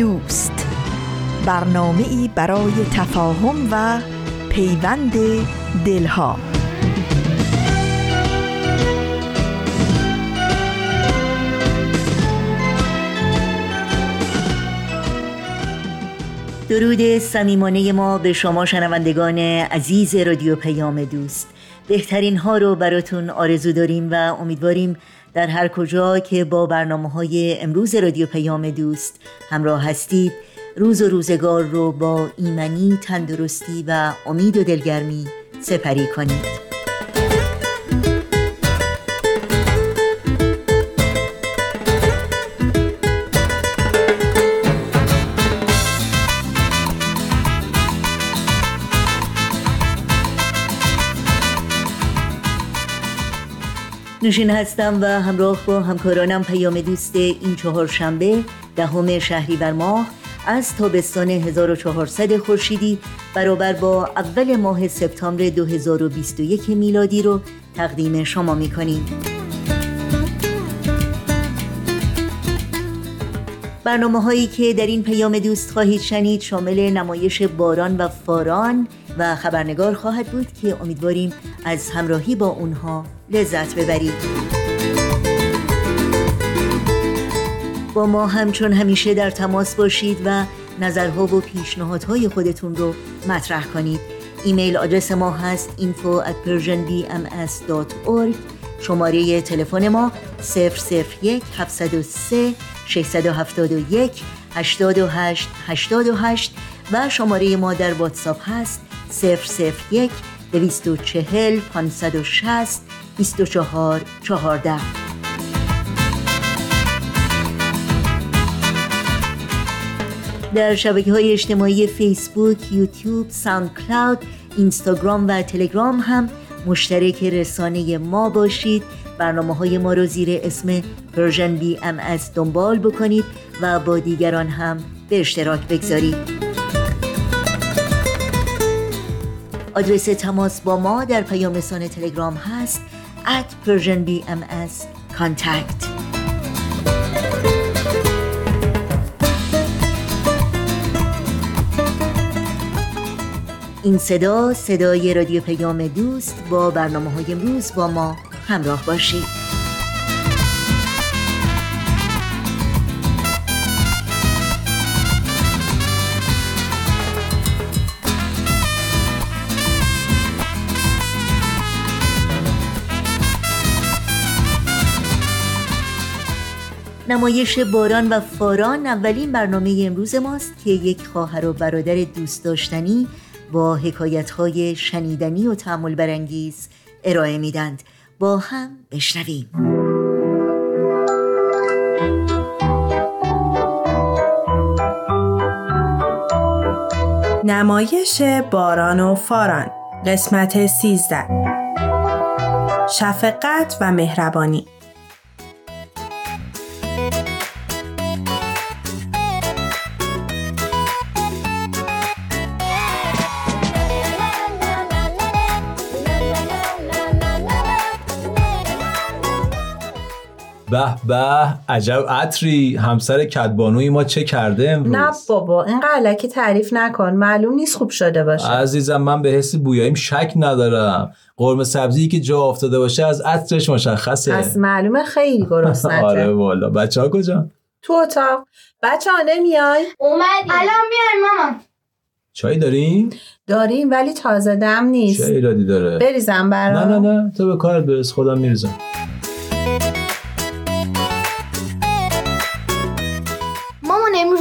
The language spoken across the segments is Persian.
دوست. برنامه ای برای تفاهم و پیوند دلها. درود صمیمانه ما به شما شنوندگان عزیز رادیو پیام دوست. بهترین ها رو براتون آرزو داریم و امیدواریم در هر کجا که با برنامه های امروز رادیو پیام دوست همراه هستید روز و روزگار رو با ایمنی، تندرستی و امید و دلگرمی سپری کنید. نوشین هستم و همراه با همکارانم پیام دوست این چهارشنبه دهم شهریور ماه از تابستان 1400 خورشیدی برابر با اول ماه سپتامبر 2021 میلادی رو تقدیم شما می‌کنیم. برنامه هایی که در این پیام دوست خواهید شنید شامل نمایش باران و فاران و خبرنگار خواهد بود که امیدواریم از همراهی با اونها لذت ببرید. با ما همچون همیشه در تماس باشید و نظرها و پیشنهادهای خودتون رو مطرح کنید. ایمیل آدرس ما هست info at persianbms.org شماره تلفن ما 001 703 671 828 828 و شماره ما در واتساپ هست 001 240 560 24 14 در شبکه های اجتماعی فیسبوک، یوتیوب، ساوند کلاود، اینستاگرام و تلگرام هم مشترک رسانه ما باشید. برنامه های ما رو زیر اسم Persian BMS دنبال بکنید و با دیگران هم به اشتراک بگذارید. آدرس تماس با ما در پیام رسانه تلگرام هست at Persian BMS contact. این صدا صدای رادیو پیام دوست با برنامه های امروز با ما همراه باشید. نمایش باران و فاران اولین برنامه امروز ماست که یک خواهر و برادر دوست داشتنی با حکایتهای شنیدنی و تعمل برانگیز ارائه میدند با هم بشنویم. نمایش باران و فاران قسمت سیزده. شفقت و مهربانی. به به. عجب عطری. همسر کدبانوی ما چه کرده امروز؟ نه بابا اینقدر علکی تعریف نکن. معلوم نیست خوب شده باشه. عزیزم من به حس بویاییم شک ندارم. قرمه سبزی که جا افتاده باشه از عطرش مشخصه. از معلومه خیلی گرسنته آره والا. بچه ها کجا؟ تو اتاق. بچه ها نمیای؟ اومدی. الان میای مامان. چای داریم؟ داریم ولی تازه دم نیست. چه ایرادی داره؟ بریزم برام نه نه نه. تو به کارت برس. خودم میریزم.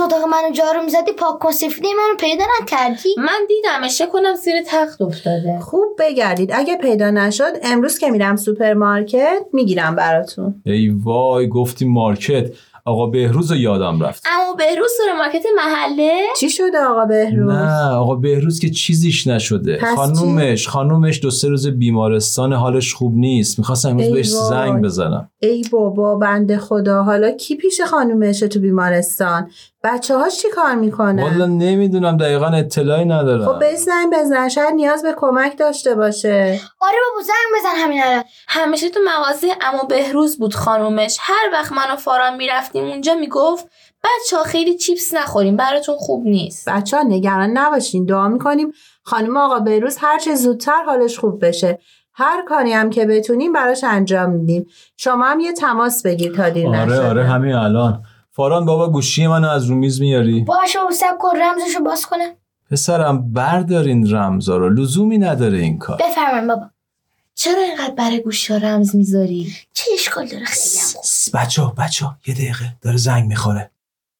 اتاق منو جارو می‌زدی پاک کن سفیده منو پیدا نکردی؟ من دیدمش کنم زیر تخت افتاده. خوب بگردید. اگه پیدا نشد امروز که میرم سوپرمارکت می‌گیرم براتون. ای وای گفتی مارکت. آقا بهروز رو یادم رفت. اما بهروز مارکت محله؟ چی شده آقا بهروز؟ نه آقا بهروز که چیزیش نشده. پس خانومش خانومش دو سه روز بیمارستان حالش خوب نیست. می‌خواستم امروز بهش. زنگ بزنم. ای بابا بنده خدا. حالا کی پیش خانومشه تو بیمارستان؟ بچه هاش چی کار می‌کنه والا نمی‌دونم دقیقا اطلاعی ندارم. خب زنگ بزن شاید نیاز به کمک داشته باشه. آره بابا زنگ بزن همین الان. همیشه تو مغازه امو بهروز بود خانومش. هر وقت من و فاران می‌رفتیم اونجا می‌گفت بچه ها خیلی چیپس نخوریم براتون خوب نیست. بچه ها نگران نباشین دعا می‌کنیم خانم آقا بهروز هر چه زودتر حالش خوب بشه. هر کاری هم که بتونیم براش انجام میدیم. شما هم یه تماس بگیر تا دیر آره نشده. آره همین الان. فاران بابا گوشی منو از رو میز میاری؟ باشه سب کن رمزشو باز کنه. پسرم بردارین رمزا رو. لزومی نداره این کار. بفرمایید بابا. چرا اینقدر برای گوشی ها رمز می‌ذاری؟ چه اشکال داره خیلی. بچه بچه یه دقیقه. داره زنگ می‌خوره.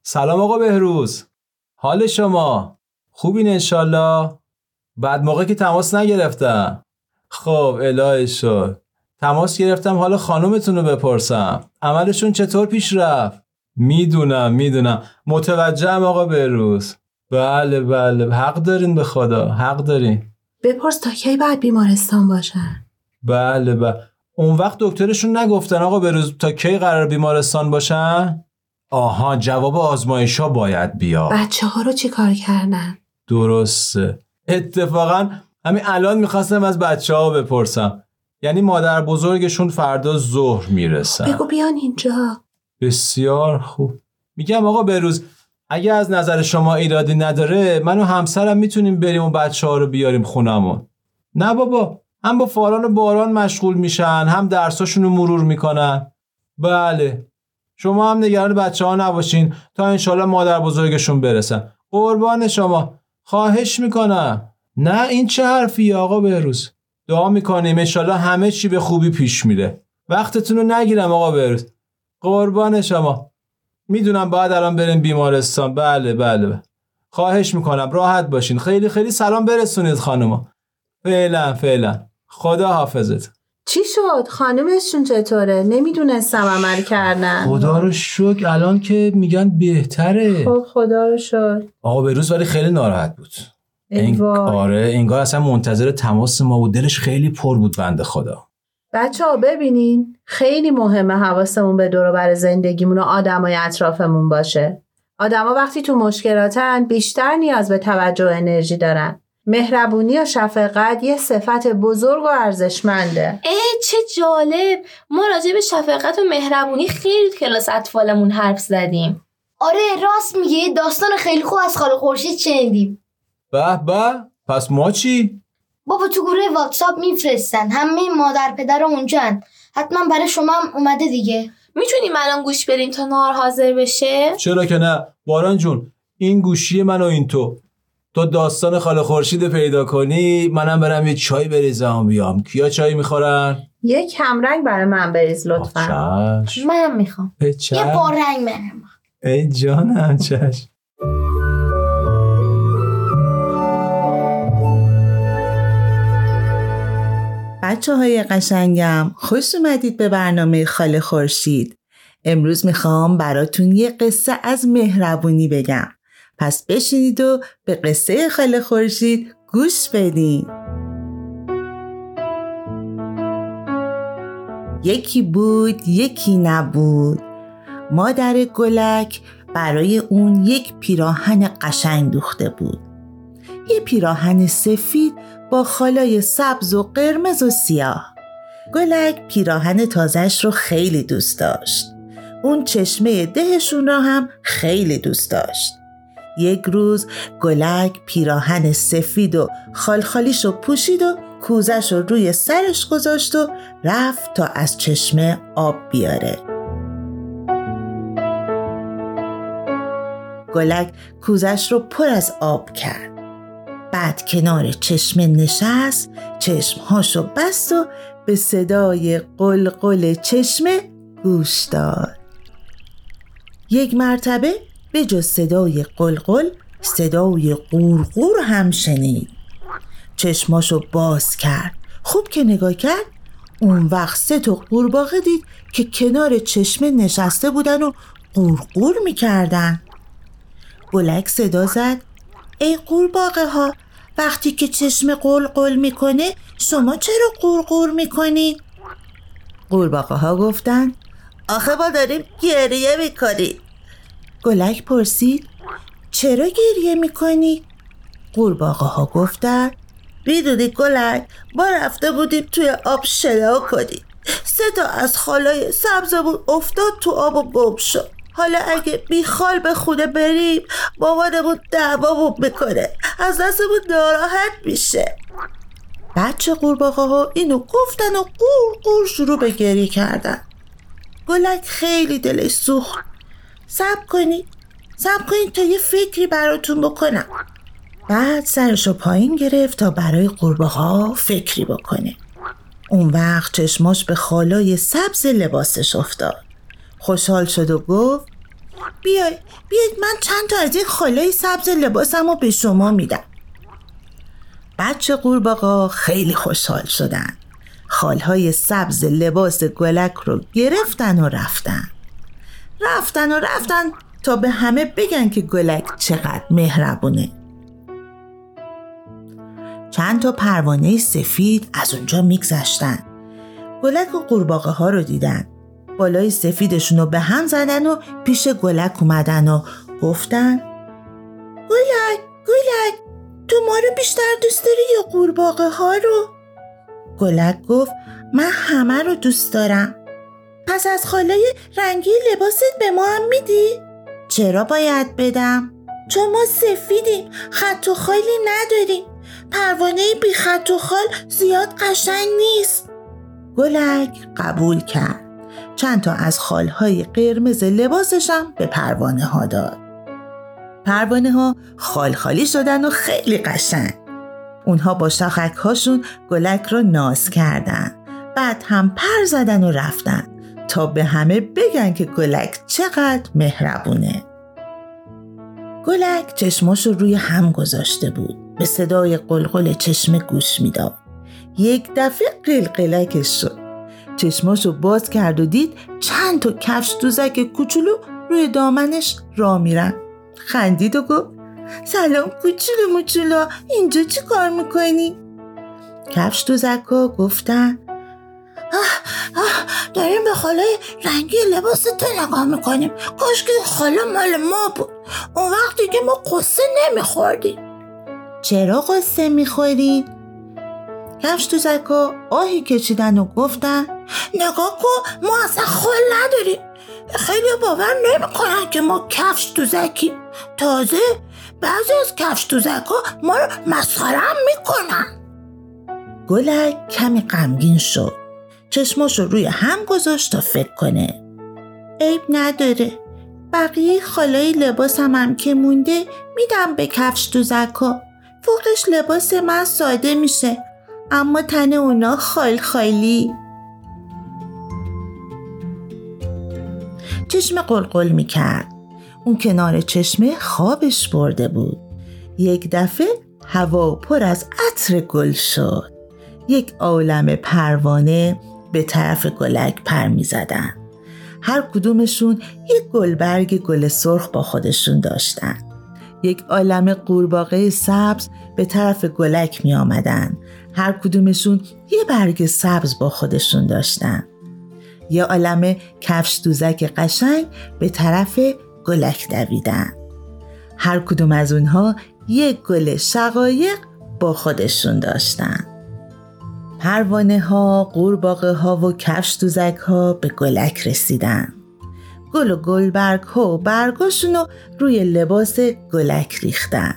سلام آقا بهروز. حال شما؟ خوبین انشالله؟ بعد موقع که تماس نگرفتم. خب الهی شد تماس گرفتم حالا خانومتون رو بپرسم. عملشون چطور پیش رفت؟ می‌دونم می‌دونم. متوجهم آقا بهروز. بله بله. حق دارین به خدا. حق دارین. بپرس تا کی بعد بیمارستان باشن. بله بله. اون وقت دکترشون نگفتن آقا بروز تا کی قرار بیمارستان باشن؟ آها جواب آزمایش ها باید بیا بچه ها رو چی کار کردن؟ درسته. اتفاقا همین الان می‌خواستم از بچه ها بپرسم. یعنی مادر بزرگشون فردا ظهر می‌رسن. بگو بیان اینجا. بسیار خوب. میگم آقا بروز اگه از نظر شما ایرادی نداره من و همسرم می‌تونیم بریم و بچه ها رو بیاریم خونمون. نه بابا هم با فاران و باران مشغول میشن هم درساشون رو مرور می‌کنن. بله. شما هم نگران بچه ها نباشین تا انشالله مادر بزرگشون برسن. قربان شما. خواهش می‌کنم. نه این چه حرفیه آقا بهروز؟ دعا می‌کنیم انشالله همه چی به خوبی پیش میره. وقتتون رو نگیرم آقا بهروز. قربان شما. می‌دونم باید الان بریم بیمارستان. بله بله, بله. خواهش می‌کنم. راحت باشین. خیلی خیلی سلام برسونید خانوما. فعلا فعلا. خدا حافظت. چی شد؟ خانمشون چطوره؟ نمی‌دونستم عمل کردن. خدا رو شکر. الان که میگن بهتره. خب خدا رو شد آقا بروز ولی خیلی ناراحت بود. ای این. آره انگار اصلا منتظر تماس ما بود. دلش خیلی پر بود بنده خدا. بچه ها ببینین خیلی مهمه حواسمون به دور و بر زندگیمون و آدمای اطرافمون باشه. آدما وقتی تو مشکلاتن بیشتر نیاز به توجه و انرژی دارن. مهربونی و شفقت یه صفت بزرگ و ارزشمنده. اه چه جالب. ما راجع به شفقت و مهربونی خیلی تو کلاس اطفالمون حرف زدیم. آره راست میگه داستان خیلی خوب از خاله خورشید شنیدیم. به به. پس ما چی؟ بابا تو گروه واتساپ میفرستن. همه مادر پدر اونجان حتما برای شما هم اومده دیگه. می‌تونیم الان گوش بریم تا نهار حاضر بشه؟ چرا که نه. باران جون این گوشی من و این تو. تو داستان خاله خورشید پیدا کنی منم برم یه چای بریزم و بیام. کیا چای می‌خورن؟ یه کمرنگ برای من بریز لطفا. منم می‌خوام. یه چشم. بار رنگ برم ای جانم چشم. بچه های قشنگم خوش اومدید به برنامه خاله خورشید. امروز می‌خوام براتون یه قصه از مهربونی بگم. پس بشینید و به قصه خاله خورشید گوش بدین. یکی بود یکی نبود. مادر گلک برای اون یک پیراهن قشنگ دوخته بود. یه پیراهن سفید با خالای سبز و قرمز و سیاه. گلک پیراهن تازش رو خیلی دوست داشت. اون چشمه دهشون را هم خیلی دوست داشت. یک روز گلک پیراهن سفید و خالخالیش رو پوشید و کوزش رو روی سرش گذاشت و رفت تا از چشمه آب بیاره. گلک کوزش رو پر از آب کرد. بعد کنار چشمه نشست چشمهاشو بست و به صدای قلقل چشمه گوش داد. یک مرتبه به جز صدای قلقل صدای قورقور هم شنید. چشماشو باز کرد. خوب که نگاه کرد. اون وقت سه تا قورباغه دید که کنار چشمه نشسته بودن و قورقور می‌کردن. گلک صدا زد. ای قورباغه ها وقتی که چشم قلقل می‌کنه شما چرا قورقور می‌کنید؟ قورباغه ها گفتن آخه ما داریم گریه می‌کنیم گلک پرسید چرا گریه می‌کنی؟ قورباغه ها گفتن می‌دونی گلک ما رفته بودیم توی آب شنا کنیم سه تا از خالای سبزمون افتاد تو آب و گم شد حالا اگه بیخال به خونه بریم مامانمون دعوامون می‌کنه. از دستمون ناراحت میشه. بچه قورباغه ها اینو گفتن و قور قور شروع به گریه کردن. گلک خیلی دلش سوخت. سب کنید سب کنید تا یه فکری براتون بکنم. بعد سرشو پایین گرفت تا برای قورباغه فکری بکنه. اون وقت چشماش به خالای سبز لباسش افتاد. خوشحال شد و گفت بیای بیاید من چند تا از این خالای سبز لباسم رو به شما میدم. بچه قورباغا خیلی خوشحال شدن. خالهای سبز لباس گلک رو گرفتن و رفتن. رفتن و رفتن تا به همه بگن که گلک چقدر مهربونه. چند تا پروانه سفید از اونجا میگذشتن. گلک و قورباغه ها رو دیدن. بالای سفیدشون رو به هم زدن و پیش گلک اومدن و گفتن گلک گلک تو ما رو بیشتر دوست داری یا قورباغه ها رو؟ گلک گفت من همه رو دوست دارم پس از خالای رنگی لباست به ما هم میدی؟ چرا باید بدم؟ چون ما سفیدیم خط و خالی نداریم پروانه بی خط و خال زیاد قشنگ نیست گلک قبول کرد چند تا از خالهای قرمز لباسشم به پروانه ها داد. پروانه ها خال خالی شدن و خیلی قشنگ. اونها با شاخک هاشون گلک رو ناز کردن. بعد هم پر زدن و رفتن تا به همه بگن که گلک چقدر مهربونه. گلک چشماش رو روی هم گذاشته بود. به صدای قلقل چشم گوش می‌داد. یک دفعه قلقلکش شد. چشماشو باز کرد و دید چند تا کفش دوزک کوچولو روی دامنش را میرن خندید و گفت سلام کوچولو موچولو اینجا چی کار می‌کنی؟ کفش دوزکا گفتن آه آه داریم به خالای رنگی لباس تو نگاه می‌کنیم کاش که خاله مال ما بود اون وقتی که ما قصه نمیخوردیم چرا قصه می‌خورید؟ کفش تو زکا آهی کشیدن و گفتن نگاه کن ما اصلا خال نداریم. خیلی باور نمی‌کنن که ما کفش تو زکی تازه بعضی از کفش تو زکا ما رو مسخره می‌کنن. گلک کمی غمگین شد. چشماشو روی هم گذاشت تا فکر کنه. عیب نداره. بقیه خالای لباسم هم که مونده میدم به کفش تو زکا فوقش لباس من ساده میشه. اما تن اونا خال خالی. چشم قلقل می‌کرد اون کنار چشمه خوابش برده بود یک دفعه هوا پر از عطر گل شد یک عالم پروانه به طرف گلک پر می زدن. هر کدومشون یک گلبرگ گل سرخ با خودشون داشتن. یک عالم قورباغه سبز به طرف گلک می آمدن. هر کدومشون یه برگ سبز با خودشون داشتن. یه عالم کفش دوزک قشنگ به طرف گلک دویدن. هر کدوم از اونها یک گل شقایق با خودشون داشتن. پروانه ها، قورباغه ها و کفش دوزک ها به گلک رسیدن. گل و گلبرگ ها و برگاشون رو روی لباس گلک ریختن.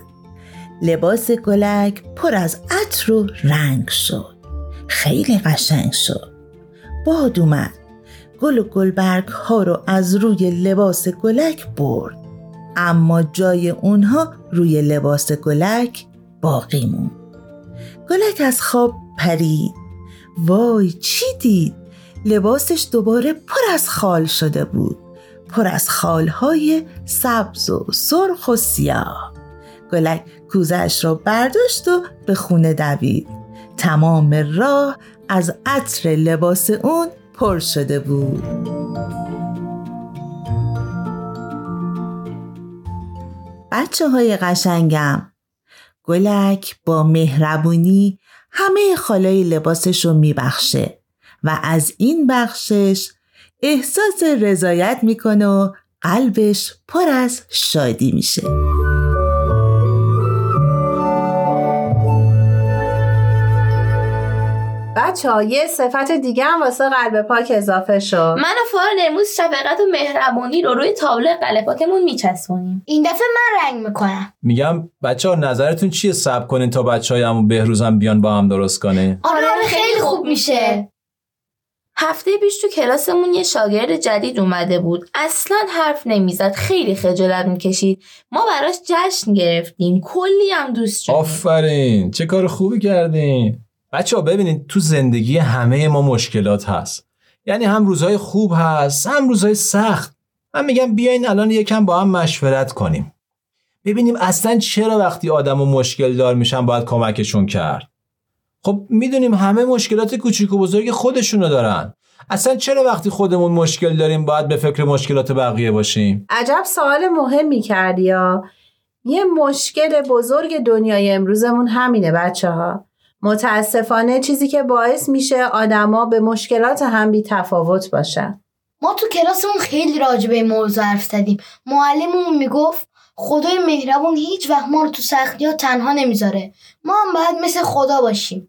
لباس گلک پر از عطر و رنگ شد. خیلی قشنگ شد. باد اومد. گل و گلبرگ ها رو از روی لباس گلک برد. اما جای اونها روی لباس گلک باقی موند. گلک از خواب پرید. وای چی دید؟ لباسش دوباره پر از خال شده بود. پر از خالهای سبز و سرخ و سیاه گلک کوزش را برداشت و به خونه دوید تمام راه از عطر لباس اون پر شده بود. بچه های قشنگم گلک با مهربونی همه خالای لباسش رو میبخشه و از این بخشش احساس رضایت می‌کنه و قلبش پر از شادی میشه. بچه ها یه صفت دیگه هم واسه قلب پاک اضافه شد. من و فارن امروز شفقت و مهربانی رو روی تابلو قلب پاکمون میچسبونیم. این دفعه من رنگ می‌کنم. میگم بچه ها نظرتون چیه سب کنین تا بچه های همون بهروز هم بیان با هم درست کنه؟ آره خیلی خوب میشه. هفته پیش تو کلاسمون یه شاگرد جدید اومده بود. اصلا حرف نمی‌زد خیلی خجالت می‌کشید. ما براش جشن گرفتیم. کلی هم دوست شدیم. آفرین چه کار خوبی کردین. بچه ها ببینید تو زندگی همه ما مشکلات هست. یعنی هم روزهای خوب هست هم روزهای سخت. من میگم بیاین الان یکم با هم مشورت کنیم. ببینیم اصلا چرا وقتی آدم و مشکل دار میشن باید کمکشون کرد؟ خب می‌دونیم همه مشکلات کوچیک و بزرگ خودشونو دارن. اصلا چرا وقتی خودمون مشکل داریم باید به فکر مشکلات بقیه باشیم؟ عجب سوال مهمی کردی یا یه مشکل بزرگ دنیای امروزمون همینه بچه ها متاسفانه چیزی که باعث میشه آدما به مشکلات هم بی تفاوت باشن. ما تو کلاسمون خیلی راجع به این موضوع حرف زدیم. معلممون می‌گفت خدای مهربون هیچ وقت ما رو تو سختی ها تنها نمی‌ذاره. ما هم باید مثل خدا باشیم.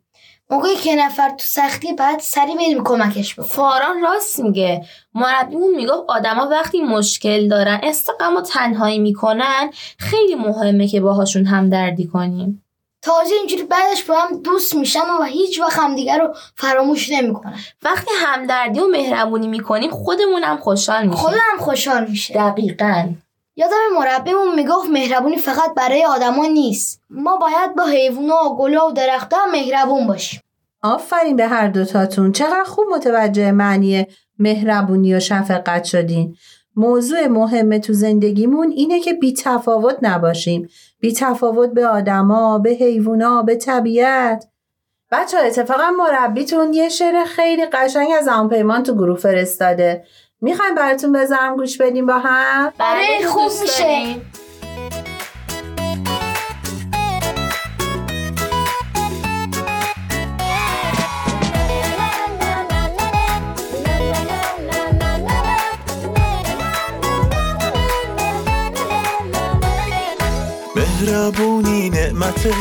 موقعی که نفر تو سختی باید سریع بریم کمکش بکنیم فاران راست میگه. مربیمون می‌گفت آدما وقتی مشکل دارن استقام و تنهایی می‌کنن خیلی مهمه که باهاشون همدردی کنیم. تازه اینجوری بعدش با هم دوست میشن و هیچ وقت همدیگه رو فراموش نمی‌کنن. وقتی همدردی و مهربونی می‌کنیم خودمون هم خوشحال میشیم. خودم هم خوشحال میشه دقیقا. یادم مربیمون می‌گفت مهربونی فقط برای آدما نیست. ما باید با حیوونا و گلا و درختها هم مهربون باشیم. آفرین به هر دوتاتون. چقدر خوب متوجه معنی مهربونی و شفقت شدین. موضوع مهم تو زندگیمون اینه که بی تفاوت نباشیم. بی تفاوت به آدما به حیوونا به طبیعت. بچه اتفاقا مربیتون یه شعر خیلی قشنگ از آن پیمان تو گروه فرستاده. می‌خوایم براتون بذارم گوش بدیم با هم؟ آره، خوب میشه. مهربونی نعمته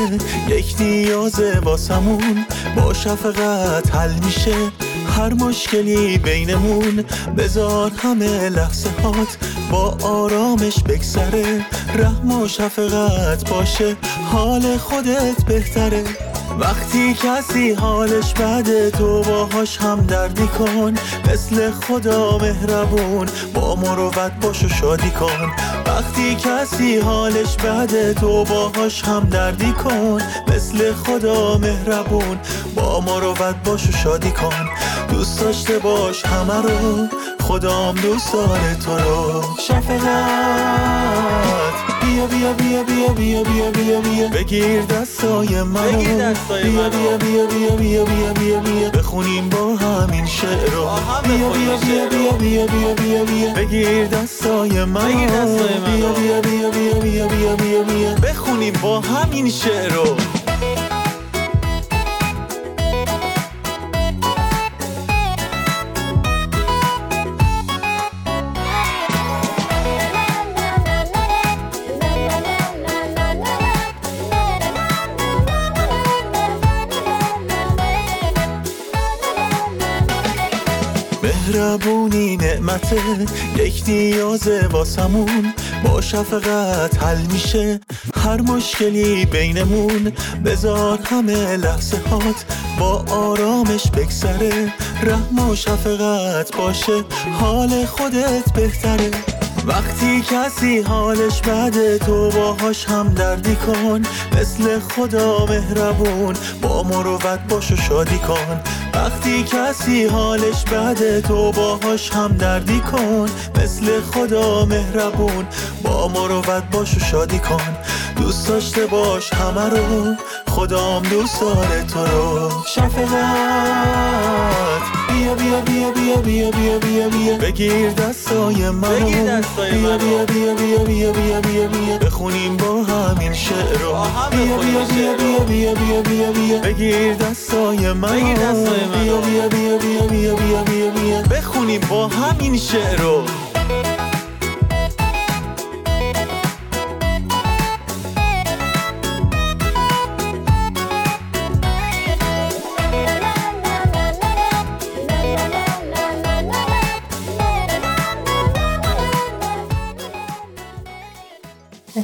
یک نیازه واسمون. با شفقت حل میشه هر مشکلی بینمون. بذار همه لحظه هات با آرامش بگذره. رحم و شفقت باشه حال خودت بهتره. وقتی کسی حالش بده تو باهاش هم دردی کن. مثل خدا مهربون با مروت باش و شادی کن. وقتی کسی حالش بده تو باهاش هم دردی کن. مثل خدا مهربون با مروت باش و شادی کن. دوست داشته باش همه رو خدام دوست داره تو رو. شفقت. بیا بیا بیا بیا بیا بیا بیا بیا بگیر دستای منو بیا بیا بیا بیا بیا بیا بیا بیا بخونیم با همین شعر رو بیا بیا بیا بیا بیا بیا بیا بیا بگیر دستای منو بیا بیا بیا بیا بیا بیا بیا بیا بخونیم با همین شعر رو مهربونی نعمته یک نیازه واسمون. با شفقت حل میشه هر مشکلی بینمون. بذار همه لحظه هات با آرامش بگذره. رحم و شفقت باشه حال خودت بهتره. وقتی کسی حالش بده تو باهاش هم دردی کن. مثل خدا مهربون با مروت باش و شادی کن. وقتی کسی حالش بده تو باهاش هم دردی کن. مثل خدا مهربون با مروت باش و شادی کن. دوست داشته باش همه رو خدام دوست داره تو رو. شفقت. بیا بیا بیا بیا بیا بیا بیا بیا بگیر دستای منو بیا بیا بیا بیا بیا بیا بیا بیا بخونیم با همین شعر رو بیا بیا بیا بیا بیا بیا بیا بیا بگیر دستای منو بیا بیا بیا بیا بیا بیا بیا بیا بخونیم با همین شعر رو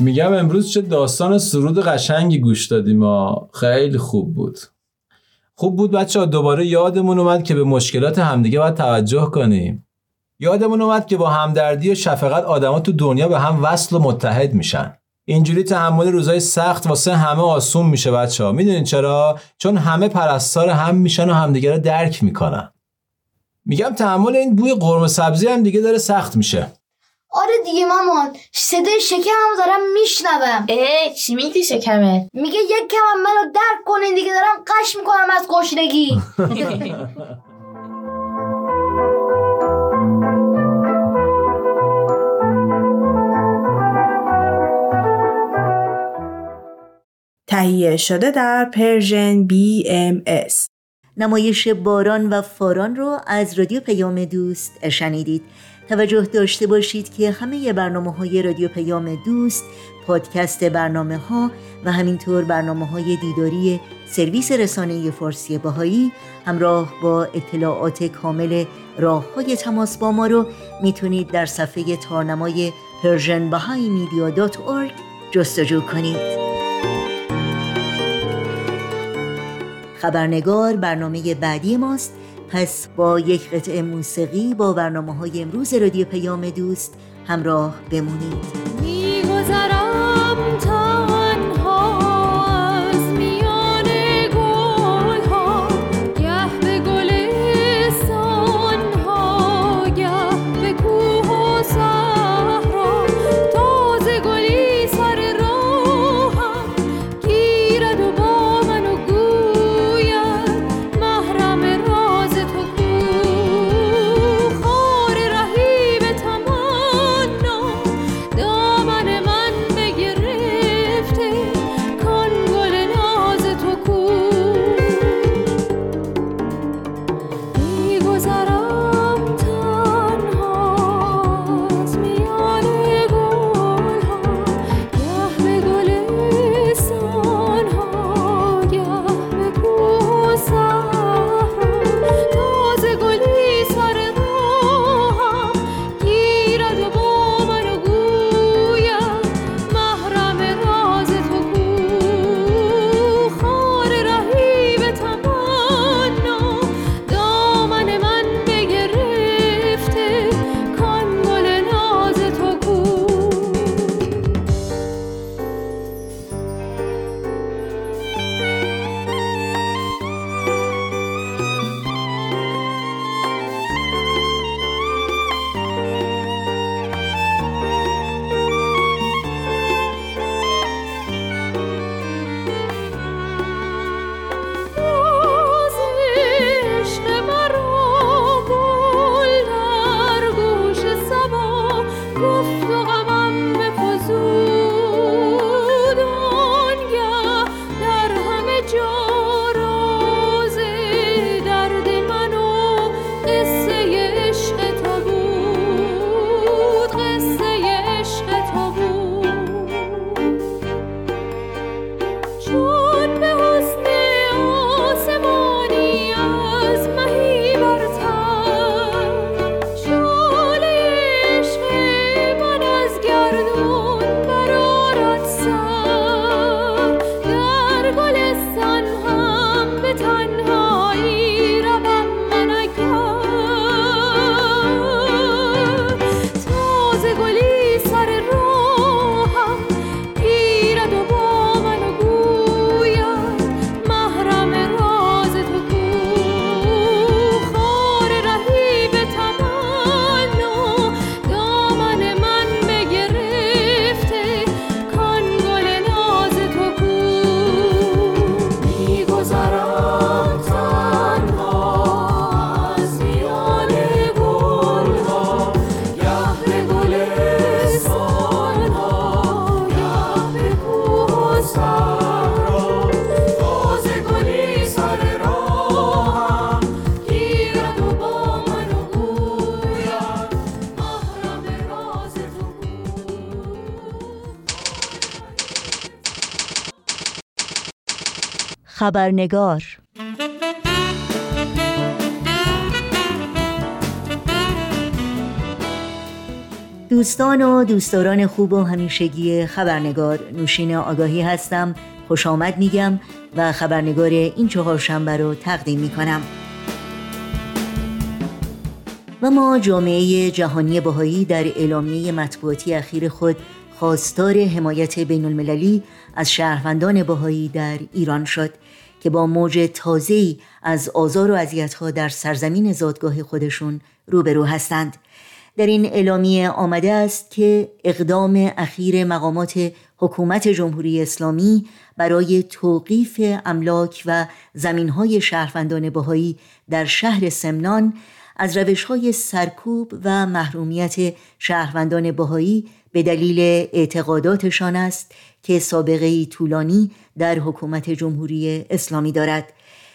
میگم امروز چه داستان سرود قشنگی گوش دادیم. ما خیلی خوب بود. خوب بود بچه ها دوباره یادمون اومد که به مشکلات همدیگه باید توجه کنیم. یادمون اومد که با همدردی و شفقت آدما تو دنیا به هم وصل و متحد میشن. اینجوری تحمل روزای سخت واسه همه آسون میشه بچه ها می‌دونین چرا؟ چون همه پرستار هم میشن و همدیگه رو درک می‌کنن. میگم تحمل این بوی قرمه سبزی هم دیگه داره سخت میشه. آره دیگه مامان. صدای شکمم دارم میشنوم. اه چی میگی شکمه؟ میگه یک کمم منو درک کنین دیگه دارم قش می‌کنم از گشنگی تهیه شده در پرژن BMS نمایش باران و فاران رو از رادیو پیام دوست شنیدید. توجه داشته باشید که همه برنامه های رادیو پیام دوست پادکست برنامه ها و همینطور برنامه های دیداری سرویس رسانه فارسی بهایی همراه با اطلاعات کامل راه های تماس با ما رو می‌تونید در صفحه تارنمای Persian Bahá'í Media dot جستجو کنید. خبرنگار برنامه بعدی ماست. پس با یک قطعه موسیقی با برنامه های امروز رادیو پیام دوست همراه بمونید. خبرنگار. دوستان و دوستداران خوب و همیشگی خبرنگار نوشین آگاهی هستم. خوش آمد میگم و خبرنگار این چهارشنبه رو تقدیم می‌کنم. و ما جامعه جهانی بهایی در اعلامیه مطبوعاتی اخیر خود خواستار حمایت بین المللی از شهروندان بهایی در ایران شد. که با موج تازه‌ای از آزار و اذیت‌ها در سرزمین زادگاه خودشون روبرو هستند. در این اعلامیه آمده است که اقدام اخیر مقامات حکومت جمهوری اسلامی برای توقیف املاک و زمینهای شهروندان بهایی در شهر سمنان از روشهای سرکوب و محرومیت شهروندان بهایی به دلیل اعتقاداتشان است که سابقه طولانی در حکومت جمهوری اسلامی دارد.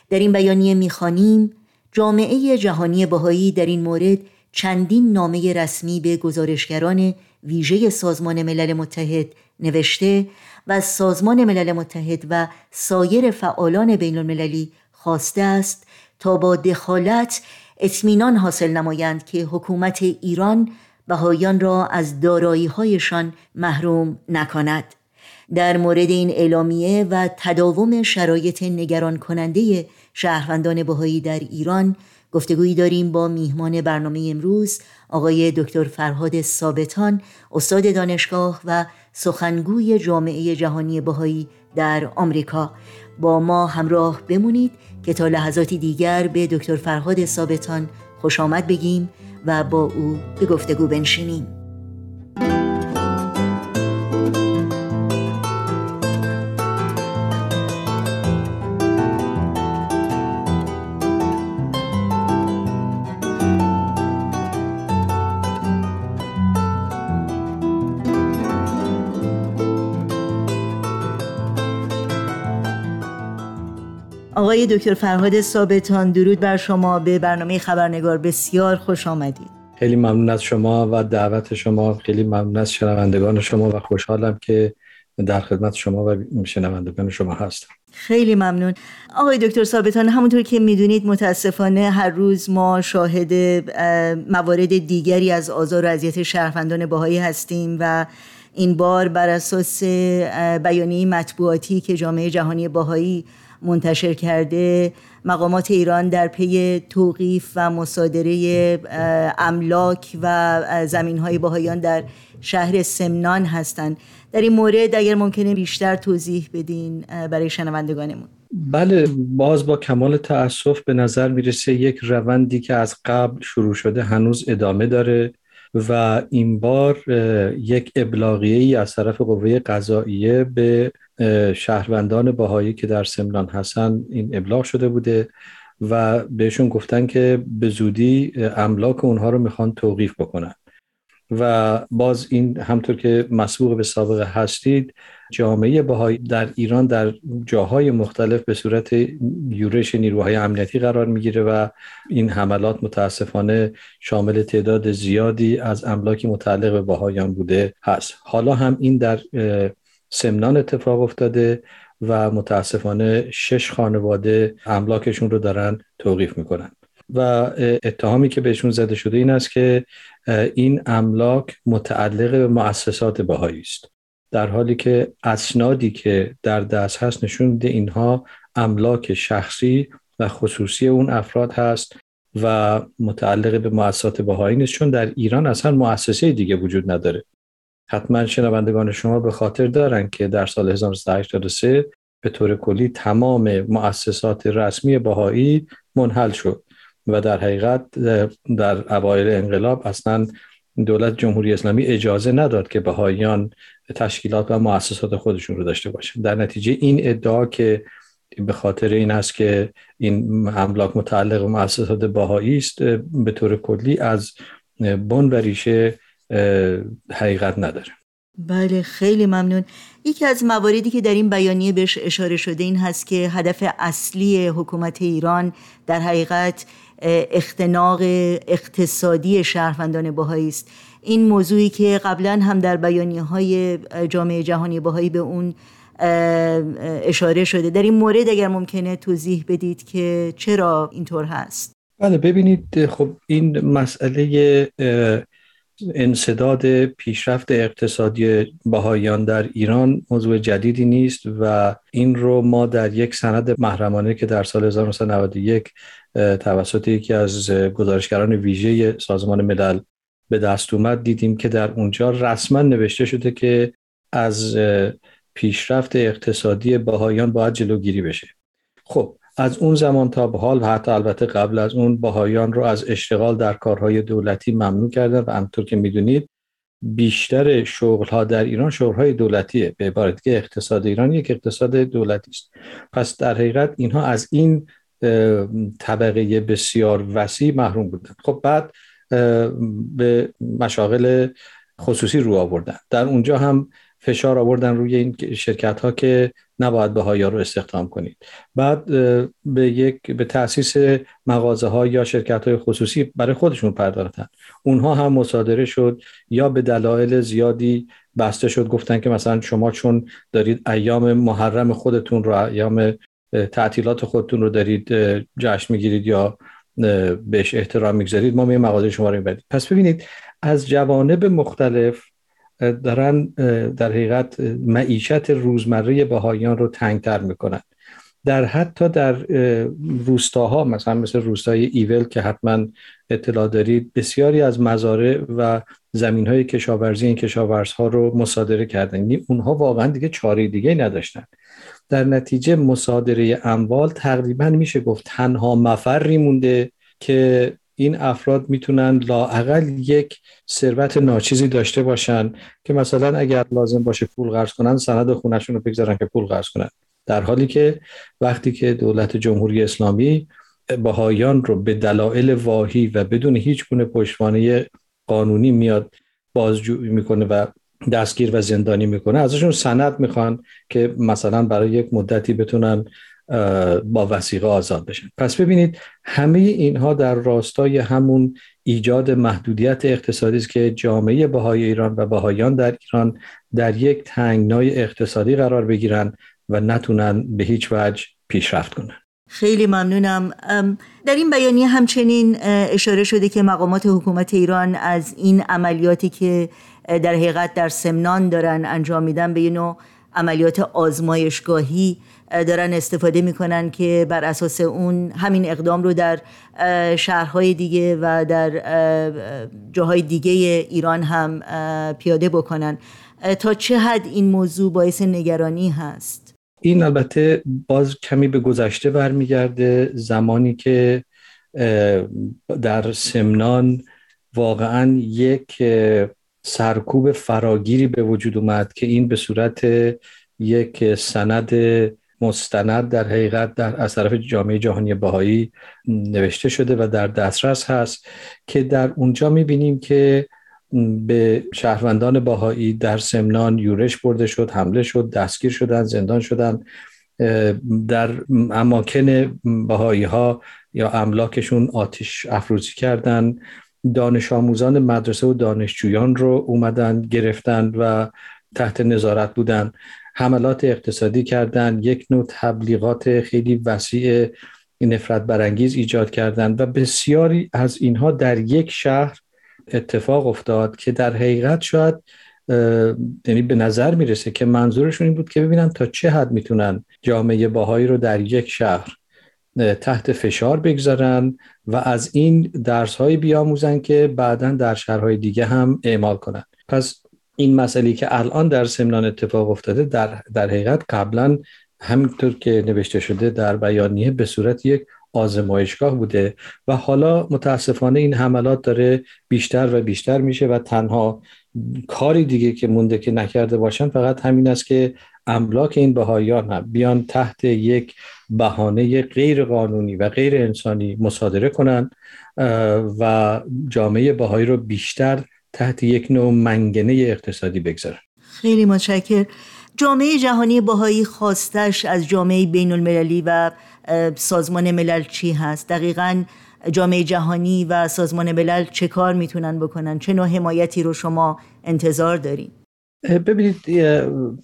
در این بیانیه می‌خوانیم جامعه جهانی بهایی در این مورد چندین نامه رسمی به گزارشگران ویژه سازمان ملل متحد نوشته و سازمان ملل متحد و سایر فعالان بین المللی خواسته است تا با دخالت اطمینان حاصل نمایند که حکومت ایران بهایان را از دارایی هایشان محروم نکند. در مورد این اعلامیه و تداوم شرایط نگران کننده شهروندان بهایی در ایران گفتگویی داریم با میهمان برنامه امروز آقای دکتر فرهاد ثابتان استاد دانشگاه و سخنگوی جامعه جهانی بهایی در آمریکا. با ما همراه بمونید که تا لحظاتی دیگر به دکتر فرهاد ثابتان خوش آمد بگیم. و با او به گفتگو بنشینیم. آقای دکتر فرهاد ثابتان درود بر شما. به برنامه خبرنگار بسیار خوش آمدید. خیلی ممنون از شما و دعوت شما. خیلی ممنون از شنوندگان شما و خوشحالم که در خدمت شما و شنوندگان شما هستم. خیلی ممنون. آقای دکتر ثابتان همونطور که می‌دونید متاسفانه هر روز ما شاهد موارد دیگری از آزار و اذیت شهروندان باهایی هستیم و این بار بر اساس بیانیه مطبوعاتی که جامعه جهانی باهایی منتشر کرده مقامات ایران در پی توقیف و مصادره املاک و زمین های باهایان در شهر سمنان هستند. در این مورد اگر ممکنه بیشتر توضیح بدین برای شنوندگانمون. بله باز با کمال تأسف به نظر می‌رسه یک روندی که از قبل شروع شده هنوز ادامه داره و این بار یک ابلاغیه ای از طرف قوه قضاییه به شهروندان باهایی که در سمنان هستن این ابلاغ شده بوده و بهشون گفتن که به زودی املاک اونها رو می‌خوان توقیف بکنن. و باز این همطور که مسبوق به سابقه هستید جامعه باهایی در ایران در جاهای مختلف به صورت یورش نیروهای امنیتی قرار می‌گیره و این حملات متاسفانه شامل تعداد زیادی از املاکی متعلق به باهایان بوده هست. حالا هم این در سمنان اتفاق افتاده و متاسفانه شش خانواده املاکشون رو دارن توقیف می‌کنن. و اتهامی که بهشون زده شده این است که این املاک متعلق به مؤسسات بهایی است. در حالی که اسنادی که در دست هست نشون میده اینها املاک شخصی و خصوصی اون افراد هست و متعلق به مؤسسات بهایی نیست چون در ایران اصلا مؤسسه دیگه وجود نداره. حتما شنوندگان شما به خاطر دارن که در سال 1983 به طور کلی تمام مؤسسات رسمی بهایی منحل شد و در حقیقت در اوایل انقلاب اصلا دولت جمهوری اسلامی اجازه نداد که بهاییان تشکیلات و مؤسسات خودشون رو داشته باشن. در نتیجه این ادعا که به خاطر این است که این املاک متعلق مؤسسات بهایی است به طور کلی از بن و ریشه حقیقت نداره. بله خیلی ممنون. یکی از مواردی که در این بیانیه بهش اشاره شده این هست که هدف اصلی حکومت ایران در حقیقت اختناق اقتصادی شهروندان باهایی است. این موضوعی که قبلا هم در بیانیه های جامعه جهانی باهایی به اون اشاره شده. در این مورد اگر ممکنه توضیح بدید که چرا اینطور هست. بله ببینید خب این مسئله انصداد پیشرفت اقتصادی بهاییان در ایران موضوع جدیدی نیست و این رو ما در یک سند محرمانه که در سال 1991 اه، توسط یکی از گزارشگران ویژه سازمان ملل به دست اومد دیدیم که در اونجا رسما نوشته شده که از پیشرفت اقتصادی بهاییان باید جلوگیری بشه. خب از اون زمان تا به حال و حتی البته قبل از اون بهاییان رو از اشتغال در کارهای دولتی ممنوع کردن و همطور که می‌دونید بیشتر شغل ها در ایران شغل های دولتیه به عبارت دیگه اقتصاد ایران یک اقتصاد دولتی است. پس در حقیقت اینها از این طبقه بسیار وسیع محروم بودن خب بعد به مشاغل خصوصی رو آوردن. در اونجا هم فشار آوردن روی این شرکت ها که نباید بهایا رو استخدام کنید. بعد به یک به تاسیس مغازه ها یا شرکت های خصوصی برای خودشون پرداختن. اونها هم مصادره شد یا به دلایل زیادی بسته شد گفتن که مثلا شما چون دارید ایام محرم خودتون رو ایام تعطیلات خودتون رو دارید جشن می‌گیرید یا بهش احترام می‌گذارید ما می مغازه شما رو می‌برید پس ببینید از جوانب مختلف دارن در حقیقت معیشت روزمره بهاییان رو تنگتر می‌کنن. در حتی در اه، روستاها مثلا مثل روستای ایول که حتما اطلاع دارید بسیاری از مزارع و زمین های کشاورزی این کشاورزها رو مصادره کردن. یعنی اونها واقعا دیگه چاره دیگه نداشتن. در نتیجه مصادره اموال تقریبا میشه گفت تنها مفری مونده که این افراد می‌تونن لاعقل یک ثروت ناچیزی داشته باشن که مثلا اگر لازم باشه پول قرض کنن سند خونشون رو بگذارن که پول قرض کنن. در حالی که وقتی که دولت جمهوری اسلامی بهایان رو به دلایل واهی و بدون هیچ گونه پشتوانه قانونی میاد بازجویی می‌کنه و دستگیر و زندانی می‌کنه ازشون سند می‌خوان که مثلا برای یک مدتی بتونن با وسیقه آزاد بشن. پس ببینید همه اینها در راستای همون ایجاد محدودیت اقتصادی است که جامعه بهای ایران و بهایان در ایران در یک تنگنای اقتصادی قرار بگیرن و نتونن به هیچ وجه پیشرفت کنن. خیلی ممنونم. در این بیانیه همچنین اشاره شده که مقامات حکومت ایران از این عملیاتی که در حقیقت در سمنان دارن انجام میدن به یه نوع عملیات آزمایشگاهی اه، دارن استفاده می‌کنن که بر اساس اون همین اقدام رو در شهرهای دیگه و در اه، جاهای دیگه ایران هم پیاده بکنن. تا چه حد این موضوع باعث نگرانی هست؟ این البته باز کمی به گذشته برمیگرده. زمانی که در سمنان واقعا یک سرکوب فراگیری به وجود اومد که این به صورت یک سند مستند در حقیقت در از طرف جامعه جهانی بهایی نوشته شده و در دسترس هست که در اونجا می‌بینیم که به شهروندان باهایی در سمنان یورش برده شد حمله شد دستگیر شدن زندان شدن. در اماکن باهایی ها یا املاکشون آتش افروزی کردن. دانش آموزان مدرسه و دانشجویان رو اومدن گرفتن و تحت نظارت بودن. حملات اقتصادی کردن یک نوع تبلیغات خیلی وسیع نفرت برانگیز ایجاد کردن و بسیاری از اینها در یک شهر اتفاق افتاد که در حقیقت شاید یعنی به نظر می‌رسه که منظورشون این بود که ببینن تا چه حد می‌تونن جامعه باهایی رو در یک شهر تحت فشار بگذارن و از این درس هایی بیاموزن که بعدا در شهرهای دیگه هم اعمال کنن. پس این مسئله که الان در سمنان اتفاق افتاده در, در حقیقت قبلا همینطور که نوشته شده در بیانیه به صورت یک آزمایشگاه بوده و حالا متاسفانه این حملات داره بیشتر و بیشتر میشه و تنها کاری دیگه که مونده که نکرده باشن فقط همین است که املاک این بهاییان هم بیان تحت یک بهانه غیر قانونی و غیر انسانی مصادره کنن و جامعه بهایی رو بیشتر تحت یک نوع منگنه اقتصادی بگذارن خیلی متشکر جامعه جهانی باهایی خواستش از جامعه بین المللی و سازمان ملل چی هست؟ دقیقا جامعه جهانی و سازمان ملل چه کار می‌تونن بکنن؟ چه نوع حمایتی رو شما انتظار دارین؟ ببینید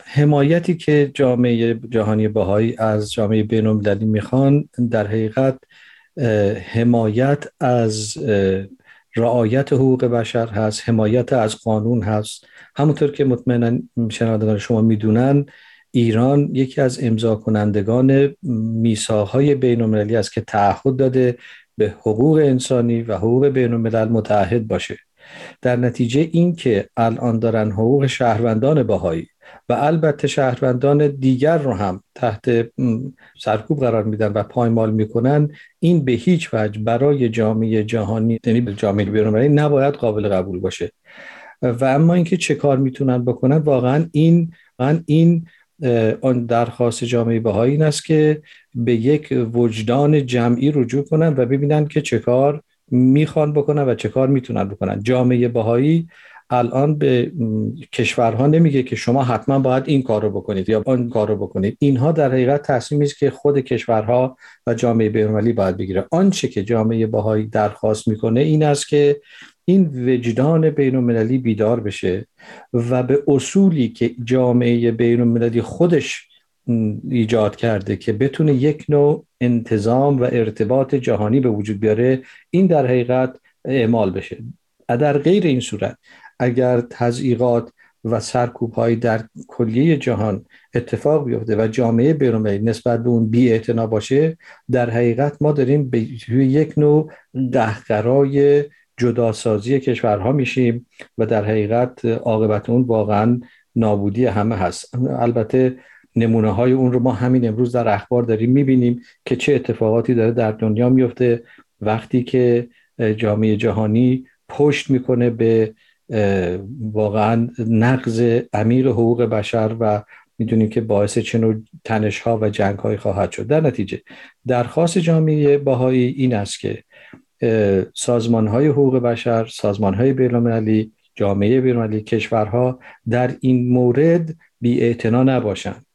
حمایتی که جامعه جهانی بهایی از جامعه بین المللی می‌خوان در حقیقت حمایت از رعایت حقوق بشر هست حمایت از قانون هست. همونطور که مطمئنا شنوندگان شما می‌دونن ایران یکی از امضا کنندگان میثاقهای بین المللی است که تعهد داده به حقوق انسانی و حقوق بین الملل متعهد باشه. در نتیجه این که الان دارن حقوق شهروندان باهایی و البته شهروندان دیگر رو هم تحت سرکوب قرار میدن و پایمال می‌کنن. این به هیچ وجه برای جامعه جهانی یعنی جامعه بین‌المللی نباید قابل قبول باشه. و اما اینکه چه کار می‌تونن بکنن واقعا این واقعا این آن درخواست جامعه بهایی این است که به یک وجدان جمعی رجوع کنن و ببینن که چه کار می‌خوان بکنن و چه کار می‌تونن بکنن. جامعه بهایی الان به کشورها نمیگه که شما حتما باید این کار رو بکنید یا آن کار رو بکنید. اینها در حقیقت تصمیمی است که خود کشورها و جامعه بین‌المللی باید بگیره. آنچه که جامعه بهایی درخواست می‌کنه این است که این وجدان بین المللی بیدار بشه و به اصولی که جامعه بین المللی خودش ایجاد کرده که بتونه یک نوع انتظام و ارتباط جهانی به وجود بیاره این در حقیقت اعمال بشه. در غیر این صورت اگر تضییقات و سرکوب در کلیه جهان اتفاق بیفته و جامعه بین‌المللی نسبت به اون بی باشه در حقیقت ما داریم به یک نوع قهقرای جداسازی کشورها میشیم و در حقیقت عاقبت اون واقعا نابودی همه هست. البته نمونه های اون رو ما همین امروز در اخبار داریم می‌بینیم که چه اتفاقاتی داره در دنیا میفته وقتی که جامعه جهانی پشت می‌کنه به واقعا نقض عمیق حقوق بشر و می‌دونیم که باعث چه نوع تنش ها و جنگ های خواهد شد. در نتیجه درخواست جامعه باهایی این است که سازمان های حقوق بشر سازمان های بین‌المللی جامعه بین‌المللی کشورها در این مورد بی نباشند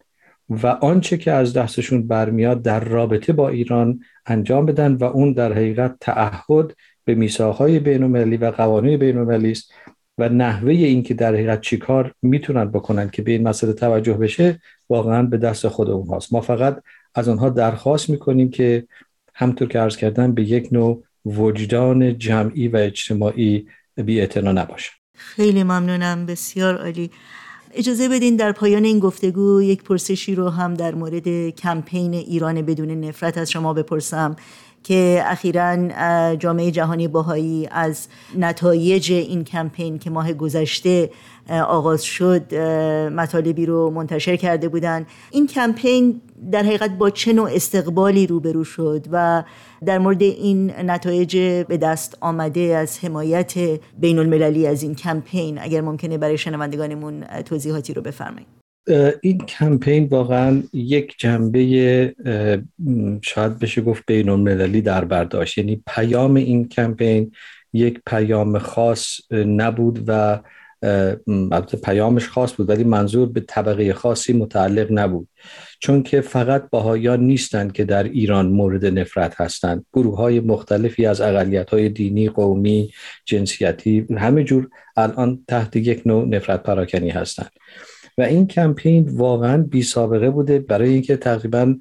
و آنچه که از دستشون برمیاد در رابطه با ایران انجام بدن و اون در حقیقت تعهد به میثاقهای بین‌المللی و قوانین بین‌المللی است. و نحوه اینکه در حقیقت چیکار می‌تونن بکنن که به این مسئله توجه بشه واقعا به دست خود اونهاست ما فقط از آنها درخواست می‌کنیم که همطور که عرض کردم به یک نوع وجدان جمعی و اجتماعی بی نباشه. خیلی ممنونم بسیار عالی. اجازه بدین در پایان این گفتگو یک پرسشی رو هم در مورد کمپین ایران بدون نفرت از شما بپرسم. که اخیرا جامعه جهانی باهایی از نتایج این کمپین که ماه گذشته آغاز شد مطالبی رو منتشر کرده بودند این کمپین در حقیقت با چه نوع استقبالی روبرو شد و در مورد این نتایج به دست آمده از حمایت بین المللی از این کمپین اگر ممکنه برای شنوندگانمون توضیحاتی رو بفرمایید. این کمپین واقعا یک جنبه شاید بشه گفت بین المللی در برداشت. یعنی پیام این کمپین یک پیام خاص نبود و البته پیامش خاص بود ولی منظور به طبقه خاصی متعلق نبود. چون که فقط باهایان نیستند که در ایران مورد نفرت هستند. گروه های مختلفی از اقلیت های دینی قومی جنسیتی همه جور الان تحت یک نوع نفرت پراکنی هستند. و این کمپین واقعا بی سابقه بوده برای اینکه تقریبا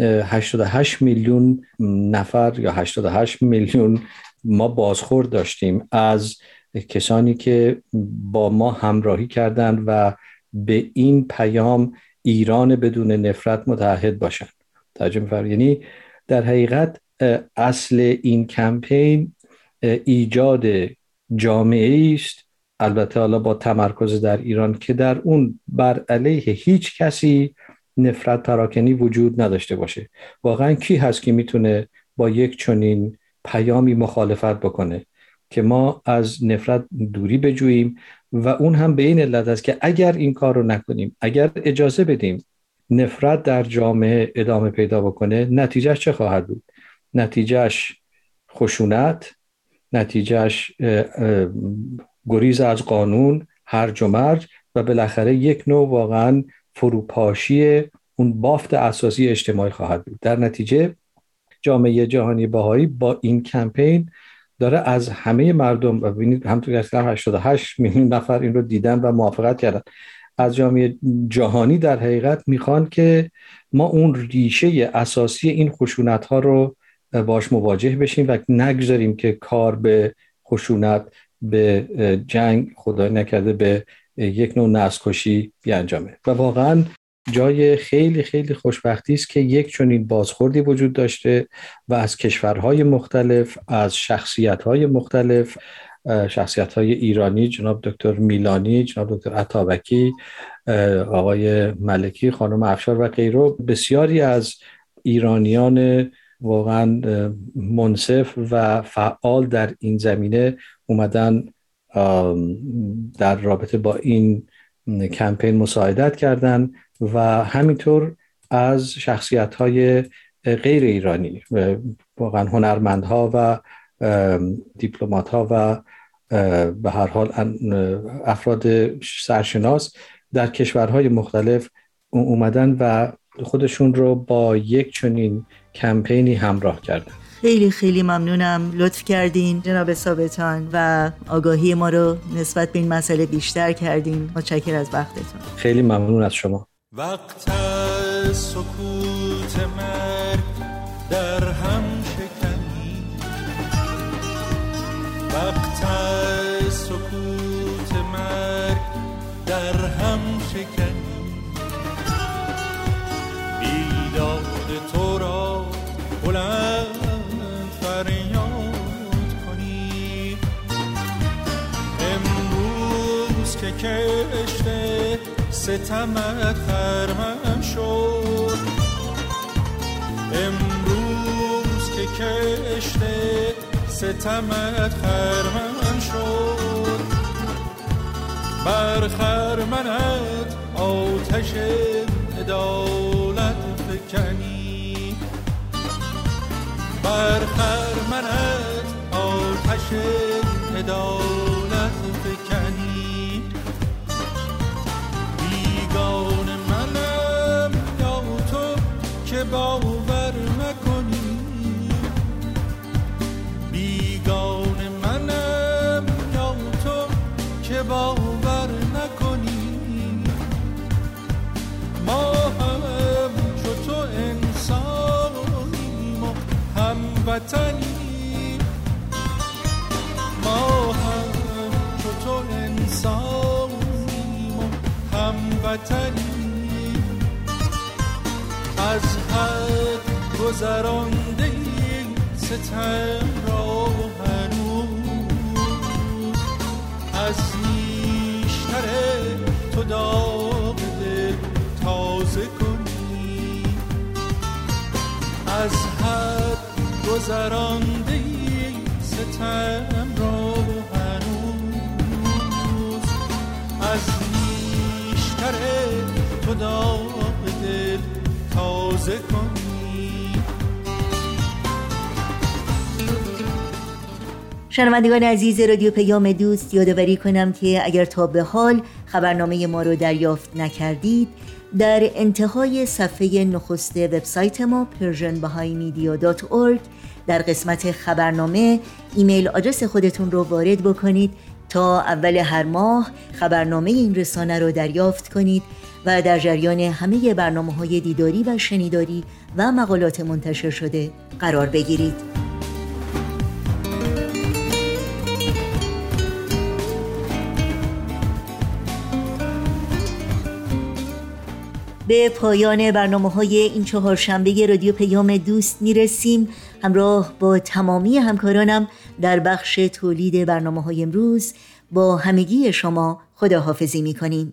88 میلیون نفر یا 88 میلیون ما بازخورد داشتیم از کسانی که با ما همراهی کردند و به این پیام ایران بدون نفرت متحد باشند. توجه یعنی در حقیقت اصل این کمپین ایجاد جامعه است البته حالا با تمرکز در ایران که در اون بر علیه هیچ کسی نفرت پراکنی وجود نداشته باشه. واقعا کی هست که می‌تونه با یک چنین پیامی مخالفت بکنه که ما از نفرت دوری بجوییم و اون هم به این علت است که اگر این کار رو نکنیم اگر اجازه بدیم نفرت در جامعه ادامه پیدا بکنه نتیجهش چه خواهد بود؟ نتیجهش خشونت نتیجهش گریز از قانون هرج و مرج و بالاخره یک نوع واقعا فروپاشی اون بافت اساسی اجتماعی خواهد بود. در نتیجه جامعه جهانی باهایی با این کمپین داره از همه مردم و ببینید همونطور که 88 میلیون نفر این رو دیدن و موافقت کردن. از جامعه جهانی در حقیقت می‌خوان که ما اون ریشه اساسی این خشونت ها رو باش مواجه بشیم و نگذاریم که کار به خشونت به جنگ خدا نکرده به یک نوع نسکشی بیانجامه. و واقعا جای خیلی خیلی خوشبختی است که یک چنین بازخوردی وجود داشته و از کشورهای مختلف از شخصیتهای مختلف شخصیت های ایرانی جناب دکتر میلانی جناب دکتر عطابکی آقای ملکی خانم افشار و غیره. بسیاری از ایرانیان واقعا منصف و فعال در این زمینه اومدن در رابطه با این کمپین مساعدت کردن و همینطور از شخصیت های غیر ایرانی واقعا هنرمندها و دیپلمات ها و به هر حال افراد سرشناس در کشورهای مختلف اومدن و خودشون رو با یک چنین کمپینی همراه کردن. خیلی خیلی ممنونم. لطف کردین جناب ثابتان و آگاهی ما رو نسبت به این مسئله بیشتر کردین. متشکر از وقتتون. خیلی ممنون از شما. وقت سکوت مرگ در هم شکنی. وقت سکوت مرگ در هم کشته ستمت خرمن شد. امروز که کشته ستمت خرمن شد. بر خرمنت آتش عدالت فکنی بر خرمنت آتش عدالت هموطنیم از حد گذرانده ستم را هنوز. از نیشتر تو داغ دل تازه کنی. از حد گذرانده ستم داغ دل تازه کنی. شنوندگان عزیز رادیو پیام دوست یادآوری کنم که اگر تا به حال خبرنامه ما رو دریافت نکردید در انتهای صفحه نخست وبسایت ما persianbahaimedia.org در قسمت خبرنامه ایمیل آدرس خودتون رو وارد بکنید تا اول هر ماه خبرنامه این رسانه رو دریافت کنید. و در جریان همه برنامه های دیداری و شنیداری و مقالات منتشر شده قرار بگیرید. به پایان برنامه های این چهارشنبه رادیو پیام دوست می‌رسیم. همراه با تمامی همکارانم در بخش تولید برنامه های امروز با همگی شما خداحافظی می‌کنیم.